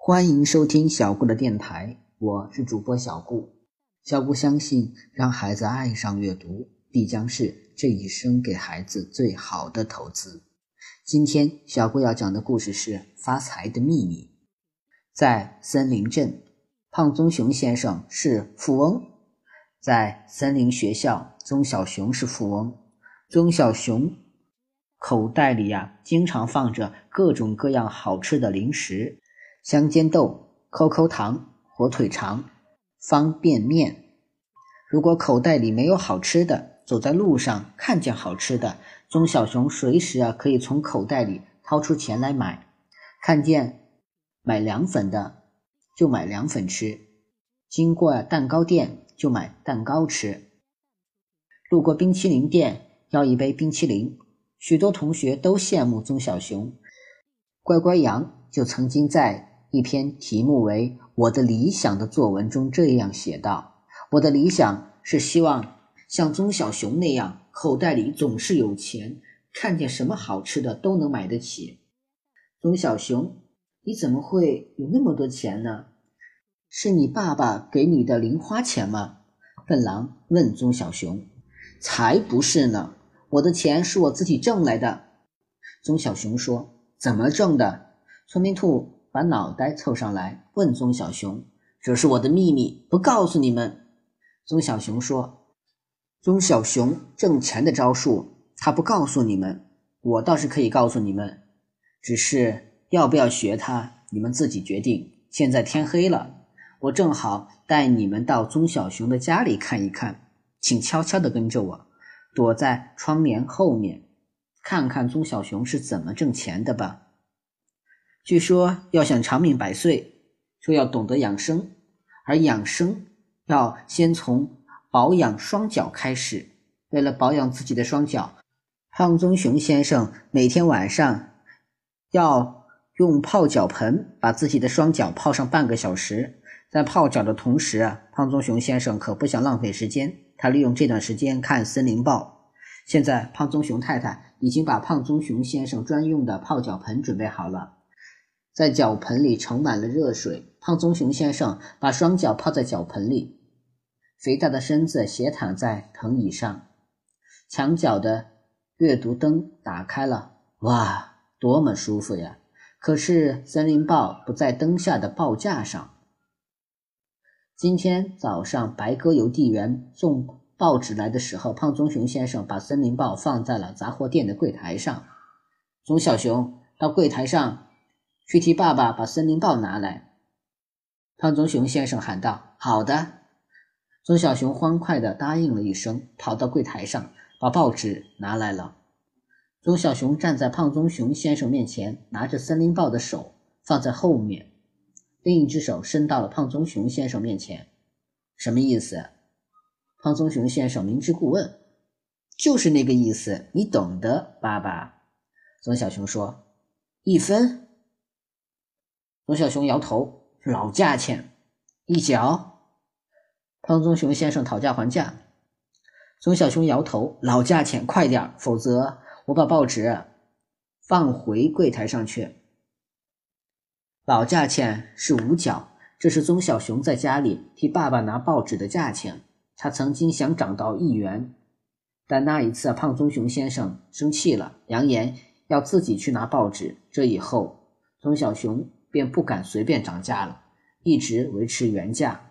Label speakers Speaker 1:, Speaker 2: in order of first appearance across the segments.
Speaker 1: 欢迎收听小顾的电台，我是主播小顾。小顾相信，让孩子爱上阅读，必将是这一生给孩子最好的投资。今天，小顾要讲的故事是《发财的秘密》。在森林镇，胖棕熊先生是富翁；在森林学校，棕小熊是富翁。棕小熊口袋里呀，经常放着各种各样好吃的零食。香煎豆、扣扣糖、火腿肠、方便面。如果口袋里没有好吃的，走在路上看见好吃的，棕小熊随时啊可以从口袋里掏出钱来买。看见买凉粉的，就买凉粉吃；经过蛋糕店，就买蛋糕吃。路过冰淇淋店，要一杯冰淇淋。许多同学都羡慕棕小熊。乖乖羊就曾经在。一篇题目为《我的理想》的作文中这样写道：“我的理想是希望像棕小熊那样，口袋里总是有钱，看见什么好吃的都能买得起。”棕小熊，你怎么会有那么多钱呢？是你爸爸给你的零花钱吗？笨狼问棕小熊。“才不是呢，我的钱是我自己挣来的。”棕小熊说。“怎么挣的？”聪明兔。把脑袋凑上来问棕小熊：“这是我的秘密，不告诉你们。”棕小熊说：“棕小熊挣钱的招数，他不告诉你们，我倒是可以告诉你们，只是要不要学他，你们自己决定。现在天黑了，我正好带你们到棕小熊的家里看一看，请悄悄地跟着我，躲在窗帘后面，看看棕小熊是怎么挣钱的吧。”据说要想长命百岁，就要懂得养生，而养生要先从保养双脚开始。为了保养自己的双脚，胖棕熊先生每天晚上要用泡脚盆把自己的双脚泡上半个小时。在泡脚的同时啊，胖棕熊先生可不想浪费时间，他利用这段时间看《森林报》。现在，胖棕熊太太已经把胖棕熊先生专用的泡脚盆准备好了。在脚盆里盛满了热水，胖棕熊先生把双脚泡在脚盆里，肥大的身子斜躺在藤椅上。墙角的阅读灯打开了，哇，多么舒服呀！可是《森林报》不在灯下的报架上。今天早上，白鸽邮递员送报纸来的时候，胖棕熊先生把《森林报》放在了杂货店的柜台上。棕小熊到柜台上。去替爸爸把《森林报》拿来，胖棕熊先生喊道：“好的。”棕小熊欢快地答应了一声，跑到柜台上把报纸拿来了。棕小熊站在胖棕熊先生面前，拿着《森林报》的手放在后面，另一只手伸到了胖棕熊先生面前。什么意思？胖棕熊先生明知故问：“就是那个意思，你懂得，爸爸。”棕小熊说：“一分。”棕小熊摇头，老价钱，一角。胖棕熊先生讨价还价。棕小熊摇头，老价钱，快点否则我把报纸放回柜台上去。老价钱是五角，这是棕小熊在家里替爸爸拿报纸的价钱。他曾经想涨到一元，但那一次胖棕熊先生生气了，扬言要自己去拿报纸。这以后，棕小熊。便不敢随便涨价了，一直维持原价。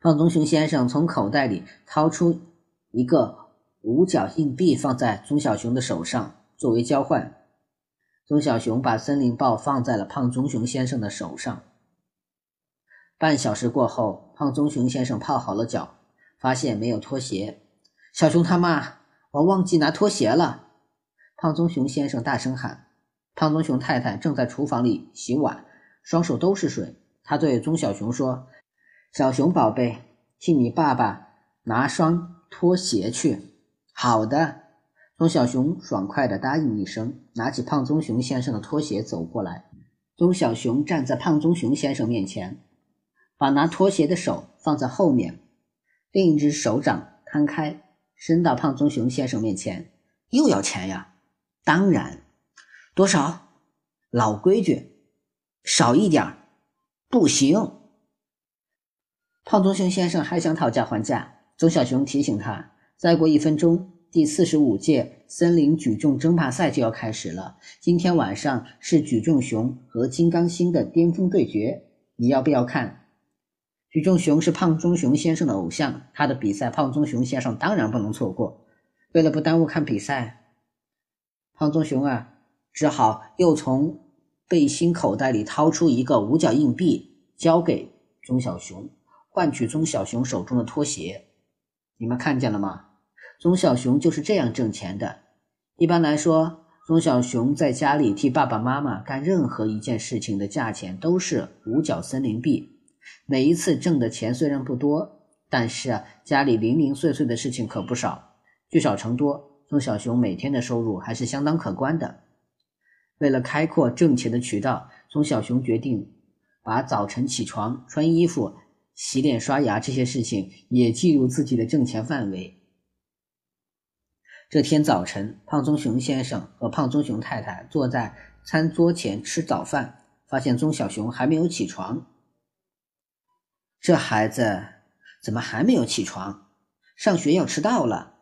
Speaker 1: 胖棕熊先生从口袋里掏出一个五角硬币，放在棕小熊的手上作为交换。棕小熊把森林报放在了胖棕熊先生的手上。半小时过后，胖棕熊先生泡好了脚，发现没有拖鞋。小熊他妈，我忘记拿拖鞋了！胖棕熊先生大声喊。胖棕熊太太正在厨房里洗碗，双手都是水。她对棕小熊说：“小熊宝贝，替你爸爸拿双拖鞋去。”好的，棕小熊爽快地答应一声，拿起胖棕熊先生的拖鞋走过来。棕小熊站在胖棕熊先生面前，把拿拖鞋的手放在后面，另一只手掌摊开，伸到胖棕熊先生面前。又要钱呀？当然。多少？老规矩，少一点不行。胖棕熊先生还想讨价还价，棕小熊提醒他：再过一分钟，第四十五届森林举重争霸赛就要开始了。今天晚上是举重熊和金刚星的巅峰对决，你要不要看？举重熊是胖棕熊先生的偶像，他的比赛胖棕熊先生当然不能错过。为了不耽误看比赛，胖棕熊啊，只好又从背心口袋里掏出一个五角硬币，交给钟小熊，换取钟小熊手中的拖鞋。你们看见了吗？钟小熊就是这样挣钱的。一般来说，钟小熊在家里替爸爸妈妈干任何一件事情的价钱都是五角森林币。每一次挣的钱虽然不多，但是，家里零零碎碎的事情可不少。聚少成多，钟小熊每天的收入还是相当可观的。为了开阔挣钱的渠道，钟小熊决定把早晨起床、穿衣服、洗脸、刷牙这些事情也计入自己的挣钱范围。这天早晨，胖棕熊先生和胖棕熊太太坐在餐桌前吃早饭，发现棕小熊还没有起床。这孩子怎么还没有起床？上学要迟到了。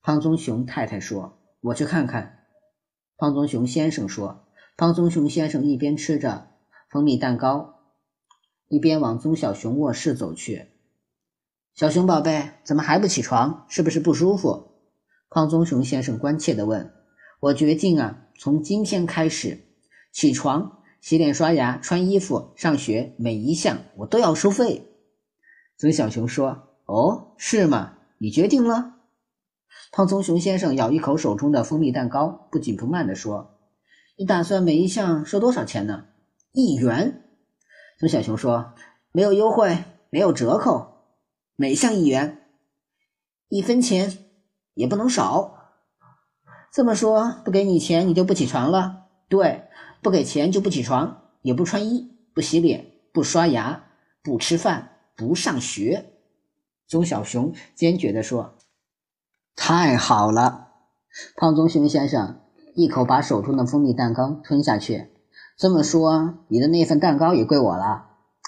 Speaker 1: 胖棕熊太太说：“我去看看。”胖棕熊先生说：“胖棕熊先生一边吃着蜂蜜蛋糕，一边往棕小熊卧室走去。小熊宝贝，怎么还不起床？是不是不舒服？”胖棕熊先生关切地问。“我决定啊，从今天开始，起床。”洗脸、刷牙、穿衣服、上学，每一项我都要收费。棕小熊说：“哦，是吗？你决定了？”胖棕熊先生咬一口手中的蜂蜜蛋糕，不紧不慢地说：“你打算每一项收多少钱呢？”一元。棕小熊说：“没有优惠，没有折扣，每项一元，一分钱也不能少。这么说，不给你钱，你就不起床了？对。”不给钱就不起床，也不穿衣，不洗脸，不刷牙，不吃饭，不上学。棕小熊坚决地说：“太好了！”胖棕熊先生一口把手中的蜂蜜蛋糕吞下去。这么说，你的那份蛋糕也归我了。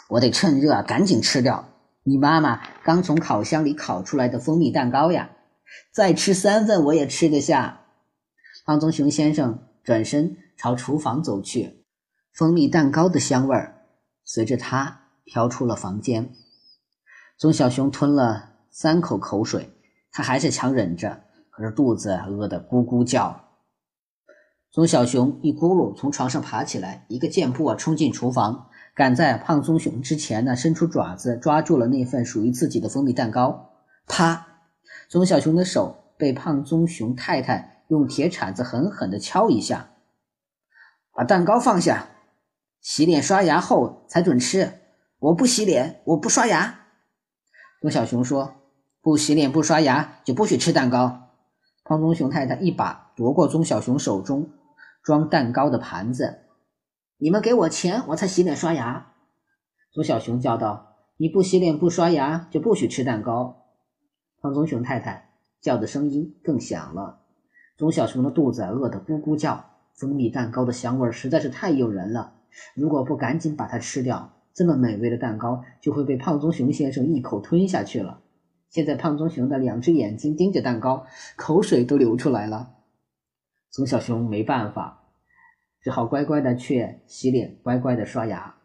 Speaker 1: 我得趁热赶紧吃掉你妈妈刚从烤箱里烤出来的蜂蜜蛋糕呀！再吃三份我也吃得下。胖棕熊先生转身。朝厨房走去，蜂蜜蛋糕的香味儿随着他飘出了房间。棕小熊吞了三口口水，他还是强忍着，可是肚子饿得咕咕叫。棕小熊一咕噜从床上爬起来，一个箭步冲进厨房，赶在胖棕熊之前呢，伸出爪子抓住了那份属于自己的蜂蜜蛋糕。啪！棕小熊的手被胖棕熊太太用铁铲子狠狠地敲一下。把蛋糕放下，洗脸刷牙后才准吃。我不洗脸，我不刷牙。棕小熊说：“不洗脸不刷牙就不许吃蛋糕。”胖棕熊太太一把夺过棕小熊手中装蛋糕的盘子：“你们给我钱，我才洗脸刷牙。”棕小熊叫道：“你不洗脸不刷牙就不许吃蛋糕。”胖棕熊太太叫的声音更响了。棕小熊的肚子饿得咕咕叫。蜂蜜蛋糕的香味实在是太诱人了，如果不赶紧把它吃掉，这么美味的蛋糕就会被胖棕熊先生一口吞下去了。现在胖棕熊的两只眼睛盯着蛋糕，口水都流出来了。棕小熊没办法，只好乖乖的去洗脸，乖乖的刷牙。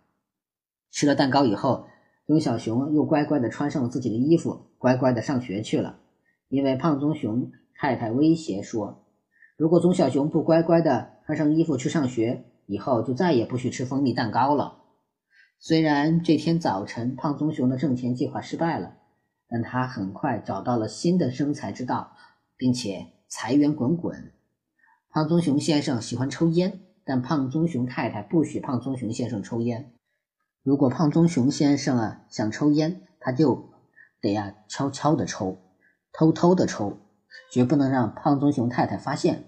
Speaker 1: 吃了蛋糕以后，棕小熊又乖乖的穿上了自己的衣服，乖乖的上学去了。因为胖棕熊太太威胁说。如果棕小熊不乖乖的穿上衣服去上学，以后就再也不许吃蜂蜜蛋糕了。虽然这天早晨胖棕熊的挣钱计划失败了，但他很快找到了新的生财之道，并且财源滚滚。胖棕熊先生喜欢抽烟，但胖棕熊太太不许胖棕熊先生抽烟。如果胖棕熊先生啊想抽烟，他就得呀悄悄的抽，偷偷的抽，绝不能让胖棕熊太太发现。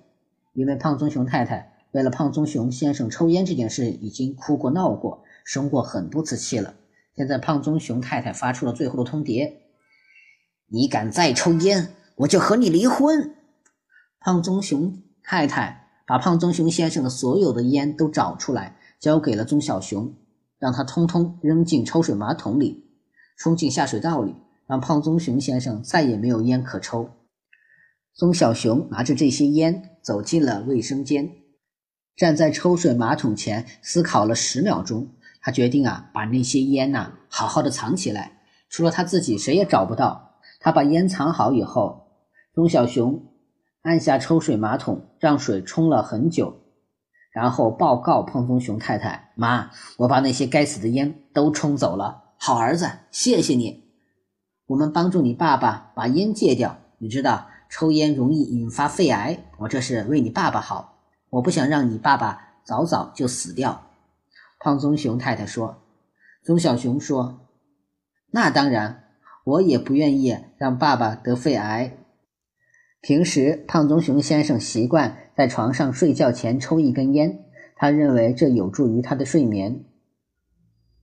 Speaker 1: 因为胖棕熊太太为了胖棕熊先生抽烟这件事已经哭过闹过，生过很多次气了。现在胖棕熊太太发出了最后的通牒：“你敢再抽烟，我就和你离婚。”胖棕熊太太把胖棕熊先生的所有的烟都找出来，交给了棕小熊，让他通通扔进抽水马桶里，冲进下水道里，让胖棕熊先生再也没有烟可抽。棕小熊拿着这些烟走进了卫生间，站在抽水马桶前思考了十秒钟。他决定啊，把那些烟呐好好的藏起来，除了他自己，谁也找不到。他把烟藏好以后，棕小熊。按下抽水马桶，让水冲了很久，然后报告胖棕熊太太：“妈，我把那些该死的烟都冲走了。好儿子，谢谢你。我们帮助你爸爸把烟戒掉。你知道抽烟容易引发肺癌，我这是为你爸爸好。我不想让你爸爸早早就死掉。”胖棕熊太太说。棕小熊说：“那当然，我也不愿意让爸爸得肺癌。”平时，胖棕熊先生习惯在床上睡觉前抽一根烟，他认为这有助于他的睡眠。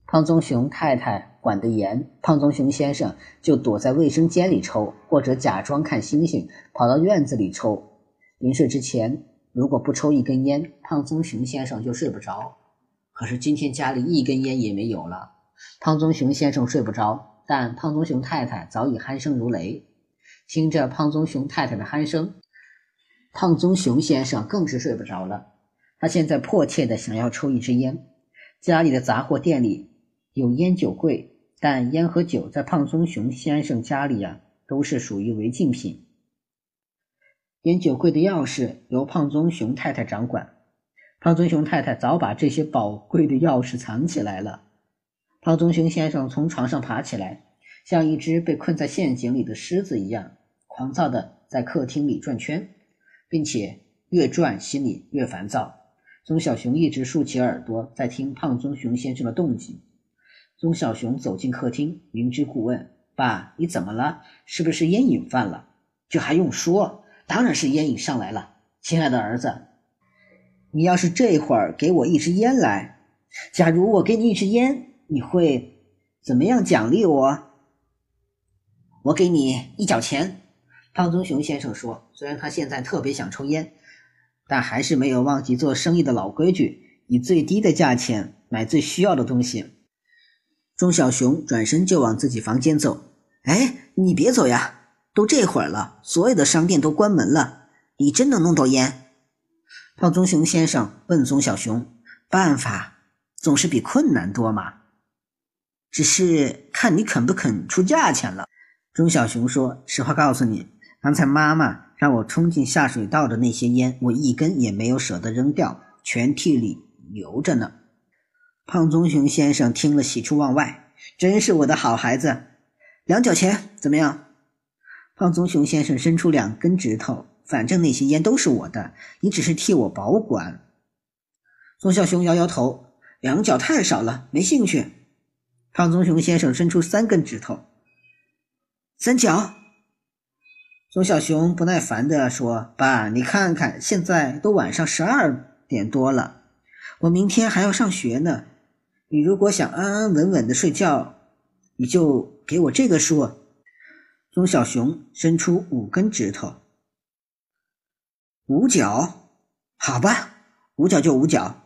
Speaker 1: 胖棕熊太太管得严，胖棕熊先生就躲在卫生间里抽，或者假装看星星，跑到院子里抽。临睡之前，如果不抽一根烟，胖棕熊先生就睡不着。可是今天家里一根烟也没有了，胖棕熊先生睡不着，但胖棕熊太太早已鼾声如雷。听着胖棕熊太太的鼾声，胖棕熊先生更是睡不着了。他现在迫切的想要抽一支烟。家里的杂货店里有烟酒柜，但烟和酒在胖棕熊先生家里呀都是属于违禁品。烟酒柜的钥匙由胖棕熊太太掌管。胖棕熊太太早把这些宝贵的钥匙藏起来了。胖棕熊先生从床上爬起来，像一只被困在陷阱里的狮子一样。狂躁的在客厅里转圈，并且越转心里越烦躁。棕小熊一直竖起耳朵在听胖棕熊先生的动静。棕小熊走进客厅，明知故问：“爸，你怎么了？是不是烟瘾犯了？”“这还用说？当然是烟瘾上来了。”“亲爱的儿子，你要是这会儿给我一支烟来，假如我给你一支烟，你会怎么样奖励我？”“我给你一角钱。”胖棕熊先生说：“虽然他现在特别想抽烟，但还是没有忘记做生意的老规矩，以最低的价钱买最需要的东西。”钟小熊转身就往自己房间走。“哎，你别走呀！都这会儿了，所有的商店都关门了，你真能弄到烟？”胖棕熊先生问钟小熊：“办法总是比困难多嘛，只是看你肯不肯出价钱了。”钟小熊说：“实话告诉你。”刚才妈妈让我冲进下水道的那些烟，我一根也没有舍得扔掉，全屉里留着呢。胖棕熊先生听了喜出望外，真是我的好孩子。两角钱怎么样？胖棕熊先生伸出两根指头，反正那些烟都是我的，你只是替我保管。棕小熊摇摇头，两角太少了，没兴趣。胖棕熊先生伸出三根指头，三角。棕小熊不耐烦地说：“爸，你看看，现在都晚上十二点多了，我明天还要上学呢。你如果想安安稳稳的睡觉，你就给我这个数。”棕小熊伸出五根指头，五角，好吧，五角就五角。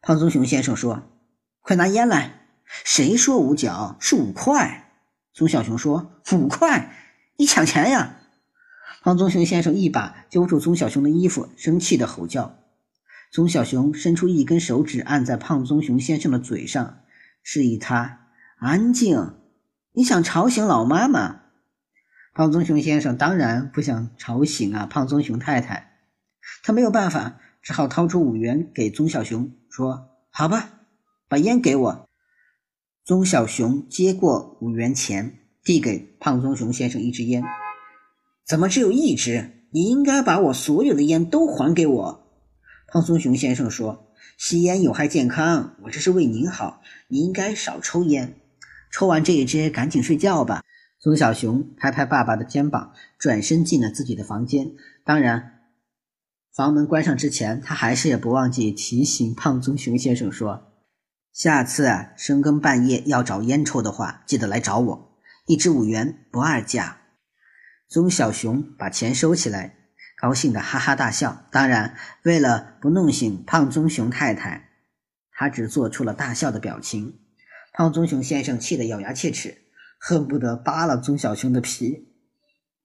Speaker 1: 胖棕熊先生说：“快拿烟来。”谁说五角是五块？棕小熊说：“五块，你抢钱呀！”胖棕熊先生一把揪住棕小熊的衣服，生气的吼叫。棕小熊伸出一根手指，按在胖棕熊先生的嘴上，示意他安静。你想吵醒老妈妈？胖棕熊先生当然不想吵醒啊！胖棕熊太太，他没有办法，只好掏出五元给棕小熊，说：“好吧，把烟给我。”棕小熊接过五元钱，递给胖棕熊先生一支烟。怎么只有一支？你应该把我所有的烟都还给我。”胖棕熊先生说，“吸烟有害健康，我这是为您好，你应该少抽烟。抽完这一支，赶紧睡觉吧。”棕小熊拍拍爸爸的肩膀，转身进了自己的房间。当然，房门关上之前，他还是也不忘记提醒胖棕熊先生说：“下次啊，深更半夜要找烟抽的话，记得来找我，一支五元，不二价。”棕小熊把钱收起来，高兴的哈哈大笑。当然，为了不弄醒胖棕熊太太，他只做出了大笑的表情。胖棕熊先生气得咬牙切齿，恨不得扒了棕小熊的皮，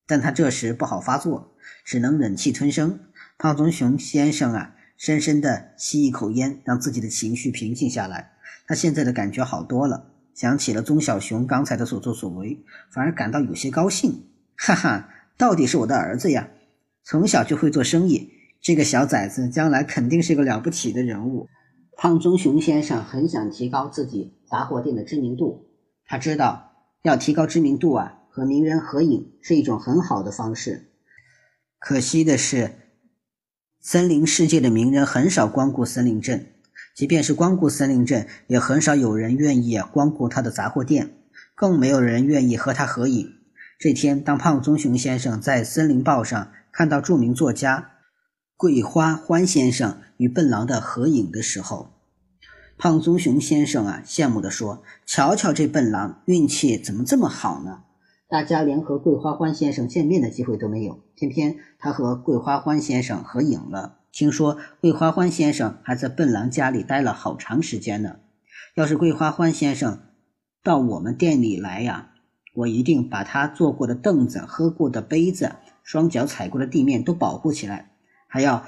Speaker 1: 但他这时不好发作，只能忍气吞声。胖棕熊先生啊，深深地吸一口烟，让自己的情绪平静下来。他现在的感觉好多了，想起了棕小熊刚才的所作所为，反而感到有些高兴。哈哈，到底是我的儿子呀！从小就会做生意，这个小崽子将来肯定是个了不起的人物。胖棕熊先生很想提高自己杂货店的知名度，他知道要提高知名度啊，和名人合影是一种很好的方式。可惜的是，森林世界的名人很少光顾森林镇，即便是光顾森林镇，也很少有人愿意光顾他的杂货店，更没有人愿意和他合影。这天，当胖棕熊先生在《森林报》上看到著名作家。桂花欢先生与笨狼的合影的时候，胖棕熊先生啊，羡慕地说：“瞧瞧这笨狼，运气怎么这么好呢？大家连和桂花欢先生见面的机会都没有，偏偏他和桂花欢先生合影了。听说桂花欢先生还在笨狼家里待了好长时间呢。要是桂花欢先生到我们店里来呀，我一定把他坐过的凳子、喝过的杯子、双脚踩过的地面都保护起来。”还要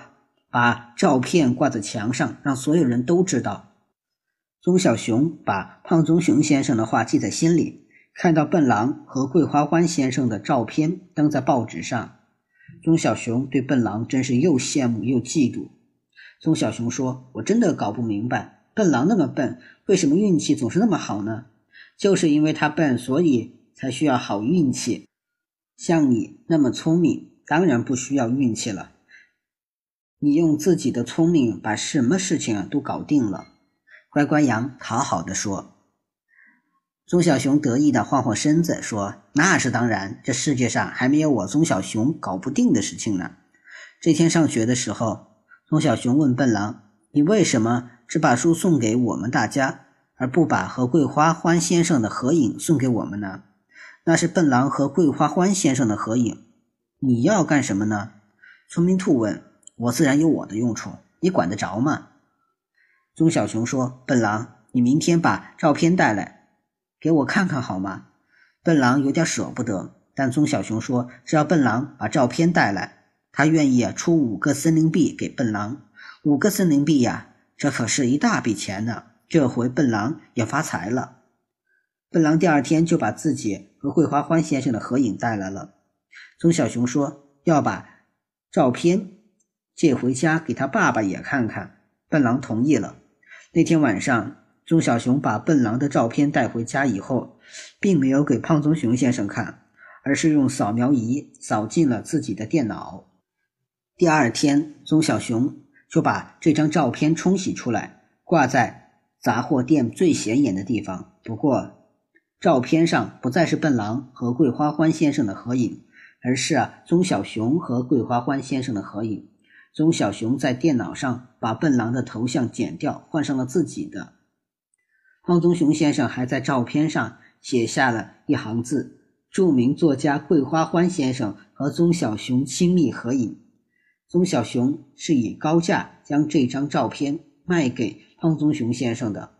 Speaker 1: 把照片挂在墙上，让所有人都知道。棕小熊把胖棕熊先生的话记在心里。看到笨狼和桂花欢先生的照片登在报纸上，棕小熊对笨狼真是又羡慕又嫉妒。棕小熊说：“我真的搞不明白，笨狼那么笨，为什么运气总是那么好呢？就是因为他笨，所以才需要好运气。像你那么聪明，当然不需要运气了。”你用自己的聪明把什么事情都搞定了，乖乖羊讨好的说。棕小熊得意的晃晃身子说：“那是当然，这世界上还没有我棕小熊搞不定的事情呢。”这天上学的时候，棕小熊问笨狼：“你为什么只把书送给我们大家，而不把和桂花欢先生的合影送给我们呢？”那是笨狼和桂花欢先生的合影，你要干什么呢？聪明兔问。我自然有我的用处，你管得着吗？棕小熊说：“笨狼，你明天把照片带来，给我看看好吗？”笨狼有点舍不得，但棕小熊说：“只要笨狼把照片带来，他愿意出五个森林币给笨狼。五个森林币呀，这可是一大笔钱呢。这回笨狼也发财了。”笨狼第二天就把自己和桂花欢先生的合影带来了。棕小熊说：“要把照片。”借回家给他爸爸也看看。笨狼同意了。那天晚上，棕小熊把笨狼的照片带回家以后，并没有给胖棕熊先生看，而是用扫描仪扫进了自己的电脑。第二天，棕小熊就把这张照片冲洗出来，挂在杂货店最显眼的地方。不过，照片上不再是笨狼和桂花欢先生的合影，而是啊棕小熊和桂花欢先生的合影。棕小熊在电脑上把笨狼的头像剪掉，换上了自己的。胖棕熊先生还在照片上写下了一行字：“著名作家桂花欢先生和棕小熊亲密合影。”棕小熊是以高价将这张照片卖给胖棕熊先生的。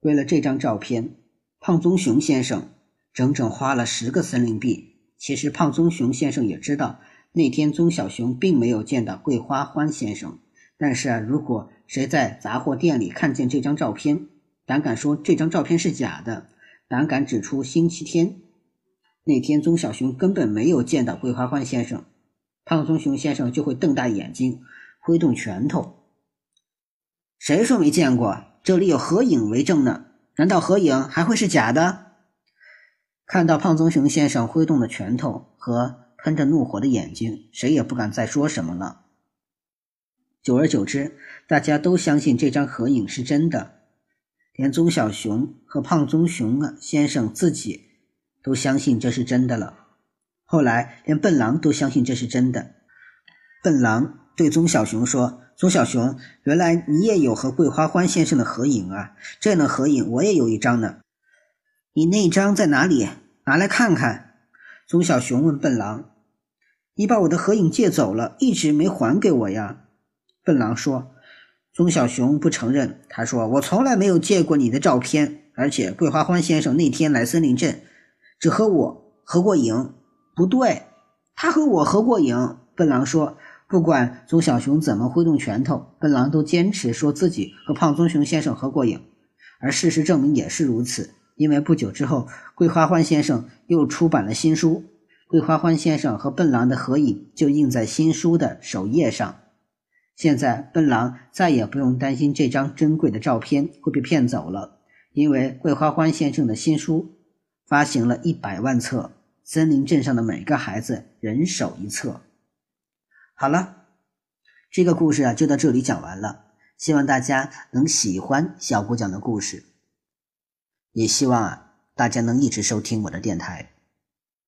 Speaker 1: 为了这张照片，胖棕熊先生整整花了十个森林币。其实，胖棕熊先生也知道。那天，棕小熊并没有见到桂花欢先生。但是啊，如果谁在杂货店里看见这张照片，胆敢说这张照片是假的，胆敢指出星期天那天棕小熊根本没有见到桂花欢先生，胖棕熊先生就会瞪大眼睛，挥动拳头。谁说没见过？这里有合影为证呢。难道合影还会是假的？看到胖棕熊先生挥动的拳头和。喷着怒火的眼睛，谁也不敢再说什么了。久而久之，大家都相信这张合影是真的，连棕小熊和胖棕熊啊先生自己都相信这是真的了。后来，连笨狼都相信这是真的。笨狼对棕小熊说：“棕小熊，原来你也有和桂花欢先生的合影啊！这样的合影我也有一张呢。你那张在哪里？拿来看看。”棕小熊问笨狼。你把我的合影借走了，一直没还给我呀？笨狼说：“钟小熊不承认，他说：“我从来没有借过你的照片，而且桂花欢先生那天来森林镇，只和我合过影。”不对，他和我合过影。笨狼说：“不管钟小熊怎么挥动拳头，笨狼都坚持说自己和胖棕熊先生合过影。而事实证明也是如此，因为不久之后，桂花欢先生又出版了新书，桂花欢先生和笨狼的合影就印在新书的首页上。现在，笨狼再也不用担心这张珍贵的照片会被骗走了，因为桂花欢先生的新书发行了一百万册。”森林镇上的每个孩子人手一册。好了，这个故事啊就到这里讲完了。希望大家能喜欢小姑讲的故事，也希望啊大家能一直收听我的电台。